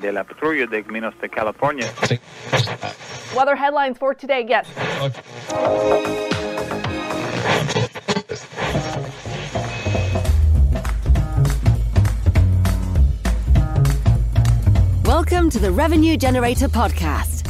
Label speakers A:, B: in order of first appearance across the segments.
A: De la patrulla de Caminos de California.
B: Weather headlines for today. Yes.
C: Welcome to the Revenue Generator Podcast,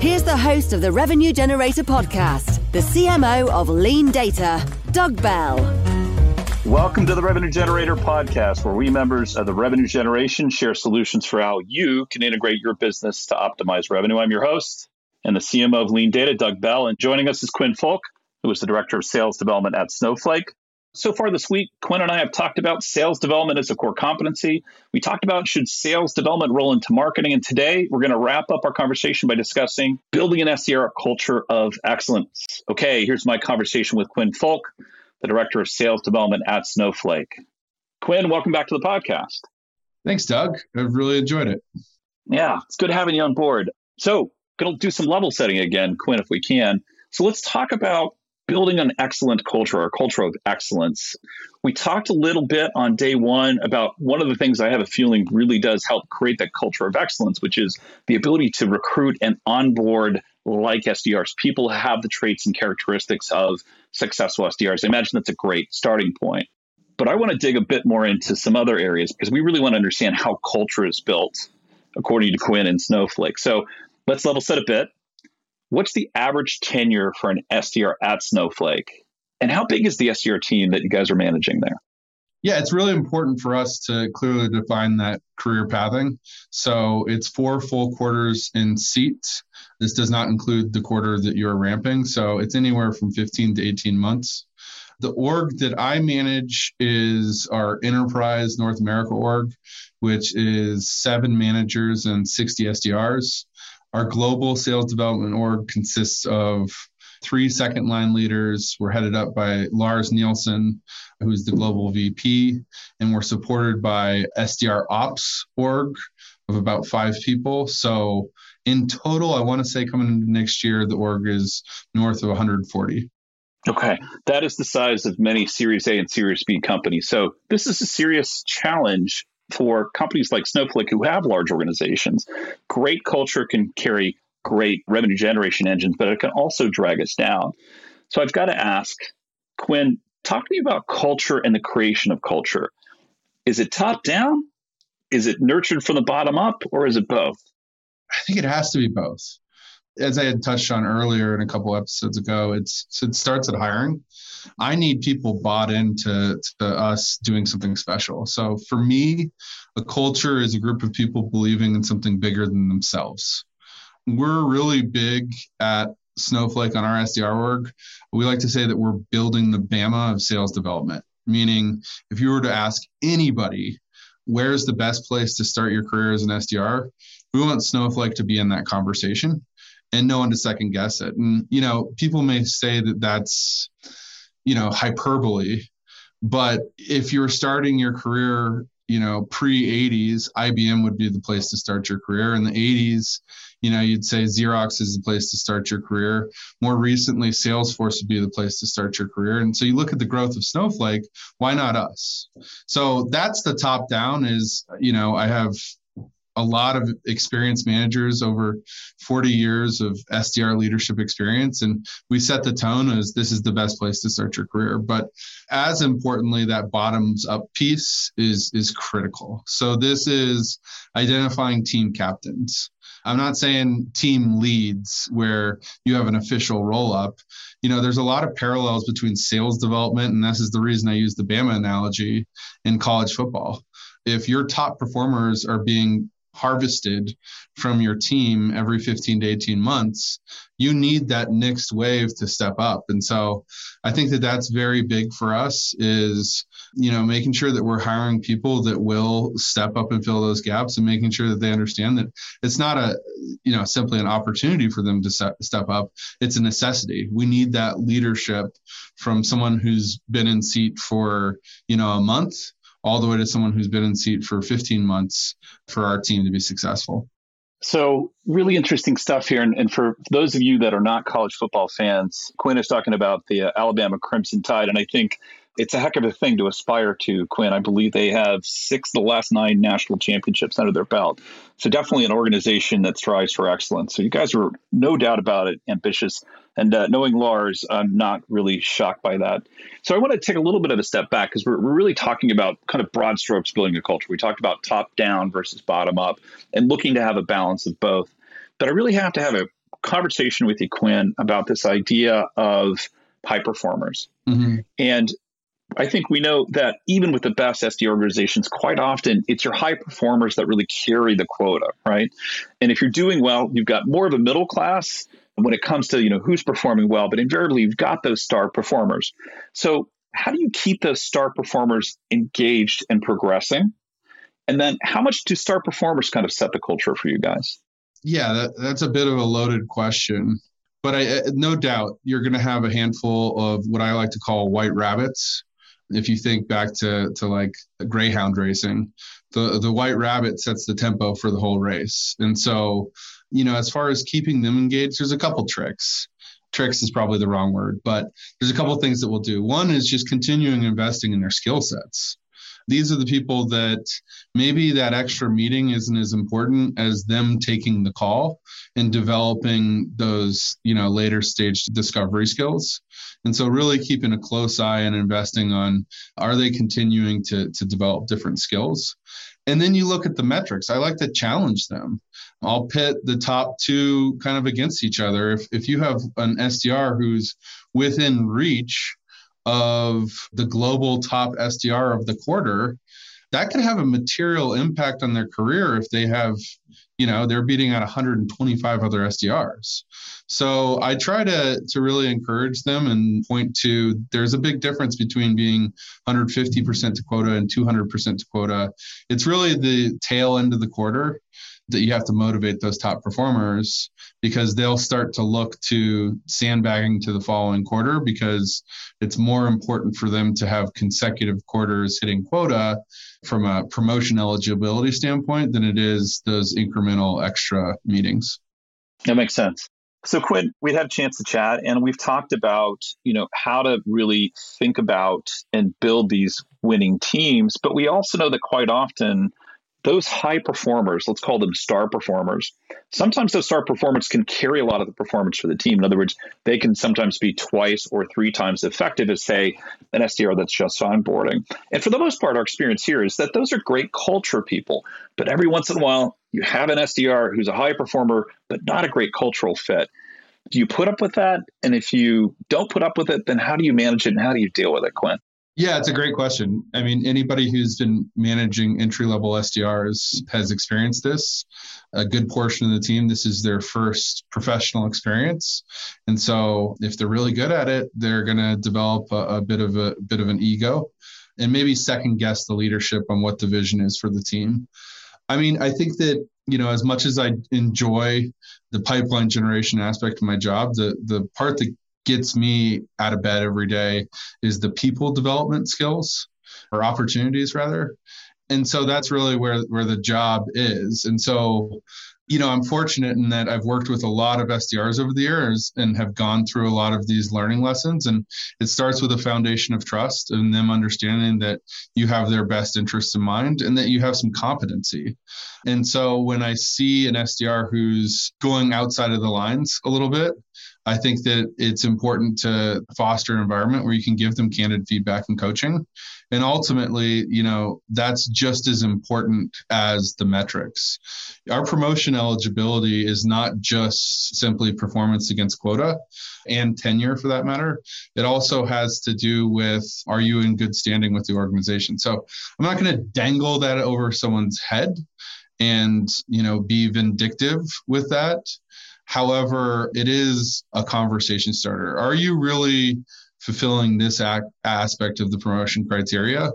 C: Here's the host of the Revenue Generator podcast, the CMO of Lean Data, Doug Bell.
D: Welcome to the Revenue Generator podcast, where we members of the Revenue Generation share solutions for how you can integrate your business to optimize revenue. I'm your host and the CMO of Lean Data, Doug Bell, and joining us is Quinn Fulk, who is the Director of Sales Development at Snowflake. So far this week, Quinn and I have talked about sales development as a core competency. We talked about should sales development roll into marketing. And today we're going to wrap up our conversation by discussing building an SDR culture of excellence. Okay, here's my conversation with Quinn Fulk, the Director of Sales Development at Snowflake. Quinn, welcome back to the podcast.
E: Thanks, Doug. I've really enjoyed it.
D: Yeah, it's good having you on board. So, going to do some level setting again, Quinn, if we can. So, let's talk about building an excellent culture, a culture of excellence. We talked a little bit on day one about one of the things I have a feeling really does help create that culture of excellence, which is the ability to recruit and onboard like SDRs, people have the traits and characteristics of successful SDRs. I imagine that's a great starting point. But I want to dig a bit more into some other areas because we really want to understand how culture is built, according to Quinn and Snowflake. So let's level set a bit. What's the average tenure for an SDR at Snowflake? And how big is the SDR team that you guys are managing there?
E: Yeah, it's really important for us to clearly define that career pathing. So it's four full quarters in seat. This does not include the quarter that you're ramping. So it's anywhere from 15 to 18 months. The org that I manage is our enterprise North America org, which is seven managers and 60 SDRs. Our global sales development org consists of three second line leaders. We're headed up by Lars Nielsen, who's the global VP, and we're supported by SDR Ops org of about five people. So in total, I want to say coming into next year, the org is north of 140.
D: Okay, that is the size of many Series A and Series B companies. So this is a serious challenge for companies like Snowflake who have large organizations. Great culture can carry great revenue generation engines, but it can also drag us down. So I've got to ask, Quinn, talk to me about culture and the creation of culture. Is it top down? Is it nurtured from the bottom up, or is it both?
E: I think it has to be both as I had touched on earlier in a couple episodes ago, it's it starts at hiring. I need people bought into to us doing something special. So for me, a culture is a group of people believing in something bigger than themselves. We're really big at Snowflake on our SDR org. We like to say that we're building the Bama of sales development, meaning if you were to ask anybody, where's the best place to start your career as an SDR? We want Snowflake to be in that conversation and no one to second guess it. And, you know, people may say that that's, you know, hyperbole, but if you're starting your career, you know, pre 80s, IBM would be the place to start your career. In the 80s, you know, you'd say Xerox is the place to start your career. More recently, Salesforce would be the place to start your career. And so you look at the growth of Snowflake, why not us? So that's the top down is, you know, I have a lot of experienced managers over 40 years of SDR leadership experience. And we set the tone as this is the best place to start your career. But as importantly, that bottoms up piece is, is critical. So this is identifying team captains. I'm not saying team leads where you have an official roll up. You know, there's a lot of parallels between sales development, and this is the reason I use the Bama analogy in college football. If your top performers are being harvested from your team every 15 to 18 months, you need that next wave to step up. And so I think that that's very big for us is, you know, making sure that we're hiring people that will step up and fill those gaps and making sure that they understand that it's not a, you know, simply an opportunity for them to step up. It's a necessity. We need that leadership from someone who's been in seat for, you know, a month all the way to someone who's been in seat for 15 months for our team to be successful.
D: So, really interesting stuff here. And, and, for those of you that are not college football fans, Quinn is talking about the uh, Alabama Crimson Tide. And I think it's a heck of a thing to aspire to, Quinn. I believe they have six of the last nine national championships under their belt. So, definitely an organization that strives for excellence. So, you guys are no doubt about it ambitious. And uh, knowing Lars, I'm not really shocked by that. So I want to take a little bit of a step back because we're, we're really talking about kind of broad strokes building a culture. We talked about top down versus bottom up and looking to have a balance of both. But I really have to have a conversation with you, Quinn, about this idea of high performers. Mm-hmm. And I think we know that even with the best SD organizations, quite often it's your high performers that really carry the quota, right? And if you're doing well, you've got more of a middle class when it comes to you know who's performing well, but invariably you've got those star performers. So how do you keep those star performers engaged and progressing? And then how much do star performers kind of set the culture for you guys?
E: Yeah, that, that's a bit of a loaded question. But I, no doubt you're going to have a handful of what I like to call white rabbits. If you think back to, to like greyhound racing, the, the white rabbit sets the tempo for the whole race. And so you know, as far as keeping them engaged, there's a couple tricks. Tricks is probably the wrong word, but there's a couple things that we'll do. One is just continuing investing in their skill sets. These are the people that maybe that extra meeting isn't as important as them taking the call and developing those, you know, later stage discovery skills. And so really keeping a close eye and investing on are they continuing to, to develop different skills? And then you look at the metrics. I like to challenge them. I'll pit the top two kind of against each other. If, if you have an SDR who's within reach of the global top SDR of the quarter, that could have a material impact on their career if they have, you know, they're beating out 125 other SDRs. So I try to to really encourage them and point to there's a big difference between being 150% to quota and 200% to quota. It's really the tail end of the quarter that you have to motivate those top performers because they'll start to look to sandbagging to the following quarter because it's more important for them to have consecutive quarters hitting quota from a promotion eligibility standpoint than it is those incremental extra meetings.
D: That makes sense. So Quinn, we've had a chance to chat and we've talked about, you know, how to really think about and build these winning teams, but we also know that quite often those high performers, let's call them star performers, sometimes those star performers can carry a lot of the performance for the team. In other words, they can sometimes be twice or three times effective as, say, an SDR that's just onboarding. And for the most part, our experience here is that those are great culture people. But every once in a while, you have an SDR who's a high performer, but not a great cultural fit. Do you put up with that? And if you don't put up with it, then how do you manage it and how do you deal with it, Quinn?
E: Yeah, it's a great question. I mean, anybody who's been managing entry level SDRs has experienced this. A good portion of the team, this is their first professional experience, and so if they're really good at it, they're going to develop a, a bit of a bit of an ego, and maybe second guess the leadership on what the vision is for the team. I mean, I think that you know, as much as I enjoy the pipeline generation aspect of my job, the the part that gets me out of bed every day is the people development skills or opportunities rather. And so that's really where where the job is. And so you know i'm fortunate in that i've worked with a lot of sdrs over the years and have gone through a lot of these learning lessons. And it starts with a foundation of trust and them understanding that you have their best interests in mind and that you have some competency. And so when i see an sdr who's going outside of the lines a little bit I think that it's important to foster an environment where you can give them candid feedback and coaching. And ultimately, you know, that's just as important as the metrics. Our promotion eligibility is not just simply performance against quota and tenure for that matter. It also has to do with are you in good standing with the organization? So I'm not going to dangle that over someone's head and, you know, be vindictive with that. However, it is a conversation starter. Are you really fulfilling this act, aspect of the promotion criteria?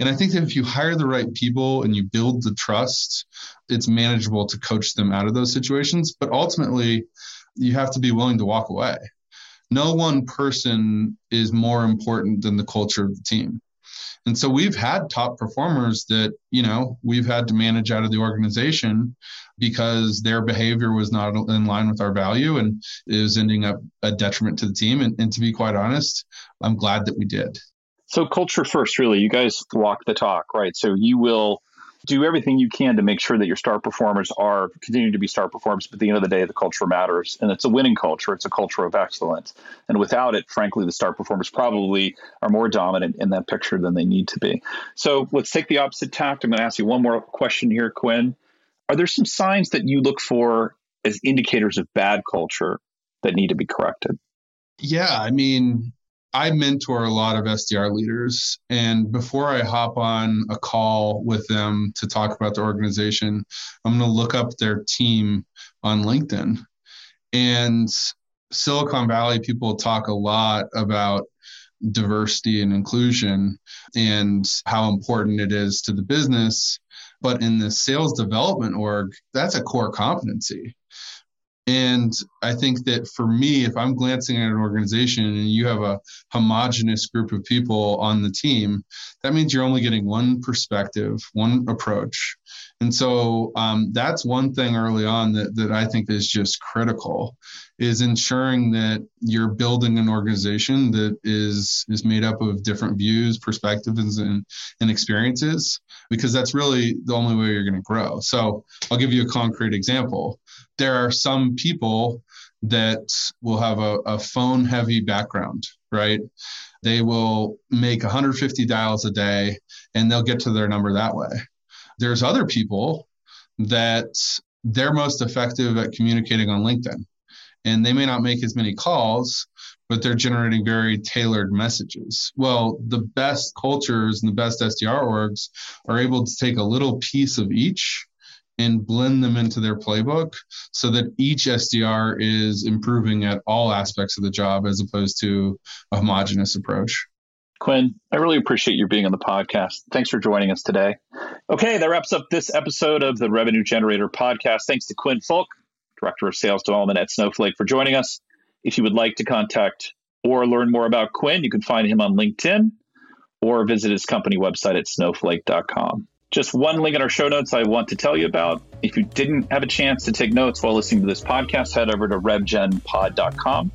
E: And I think that if you hire the right people and you build the trust, it's manageable to coach them out of those situations. But ultimately, you have to be willing to walk away. No one person is more important than the culture of the team. And so we've had top performers that, you know, we've had to manage out of the organization because their behavior was not in line with our value and is ending up a detriment to the team. And, and to be quite honest, I'm glad that we did.
D: So culture first, really. You guys walk the talk, right? So you will do everything you can to make sure that your star performers are continuing to be star performers. But at the end of the day, the culture matters, and it's a winning culture. It's a culture of excellence, and without it, frankly, the star performers probably are more dominant in that picture than they need to be. So let's take the opposite tact. I'm going to ask you one more question here, Quinn. Are there some signs that you look for as indicators of bad culture that need to be corrected?
E: Yeah, I mean, I mentor a lot of SDR leaders, and before I hop on a call with them to talk about the organization, I'm going to look up their team on LinkedIn. And Silicon Valley people talk a lot about diversity and inclusion and how important it is to the business. But in the sales development org, that's a core competency. And I think that for me, if I'm glancing at an organization and you have a homogenous group of people on the team, that means you're only getting one perspective, one approach. And so um, that's one thing early on that, that I think is just critical is ensuring that you're building an organization that is is made up of different views, perspectives, and, and experiences, because that's really the only way you're going to grow. So I'll give you a concrete example there are some people that will have a, a phone heavy background, right? They will make 150 dials a day and they'll get to their number that way. There's other people that they're most effective at communicating on LinkedIn. And they may not make as many calls, but they're generating very tailored messages. Well, the best cultures and the best SDR orgs are able to take a little piece of each and blend them into their playbook so that each SDR is improving at all aspects of the job as opposed to a homogenous approach.
D: Quinn, I really appreciate you being on the podcast. Thanks for joining us today. Okay, that wraps up this episode of the Revenue Generator podcast. Thanks to Quinn Fulk, Director of Sales Development at Snowflake, for joining us. If you would like to contact or learn more about Quinn, you can find him on LinkedIn or visit his company website at snowflake.com. Just one link in our show notes I want to tell you about. If you didn't have a chance to take notes while listening to this podcast, head over to revgenpod.com,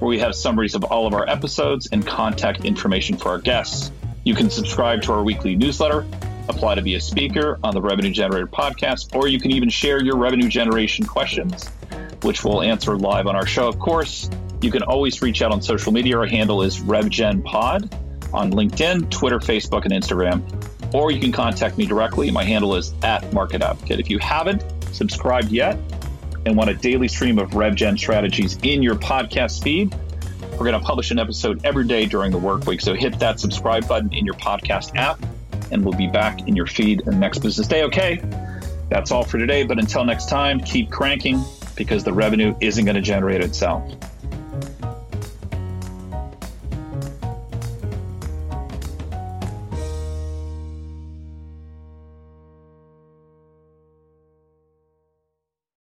D: where we have summaries of all of our episodes and contact information for our guests. You can subscribe to our weekly newsletter, apply to be a speaker on the Revenue Generator podcast, or you can even share your revenue generation questions, which we'll answer live on our show, of course. You can always reach out on social media. Our handle is RevGenPod on LinkedIn, Twitter, Facebook, and Instagram or you can contact me directly. My handle is at Market Advocate. If you haven't subscribed yet and want a daily stream of RevGen strategies in your podcast feed, we're going to publish an episode every day during the work week. So hit that subscribe button in your podcast app, and we'll be back in your feed the next business day. Okay, that's all for today. But until next time, keep cranking because the revenue isn't going to generate itself.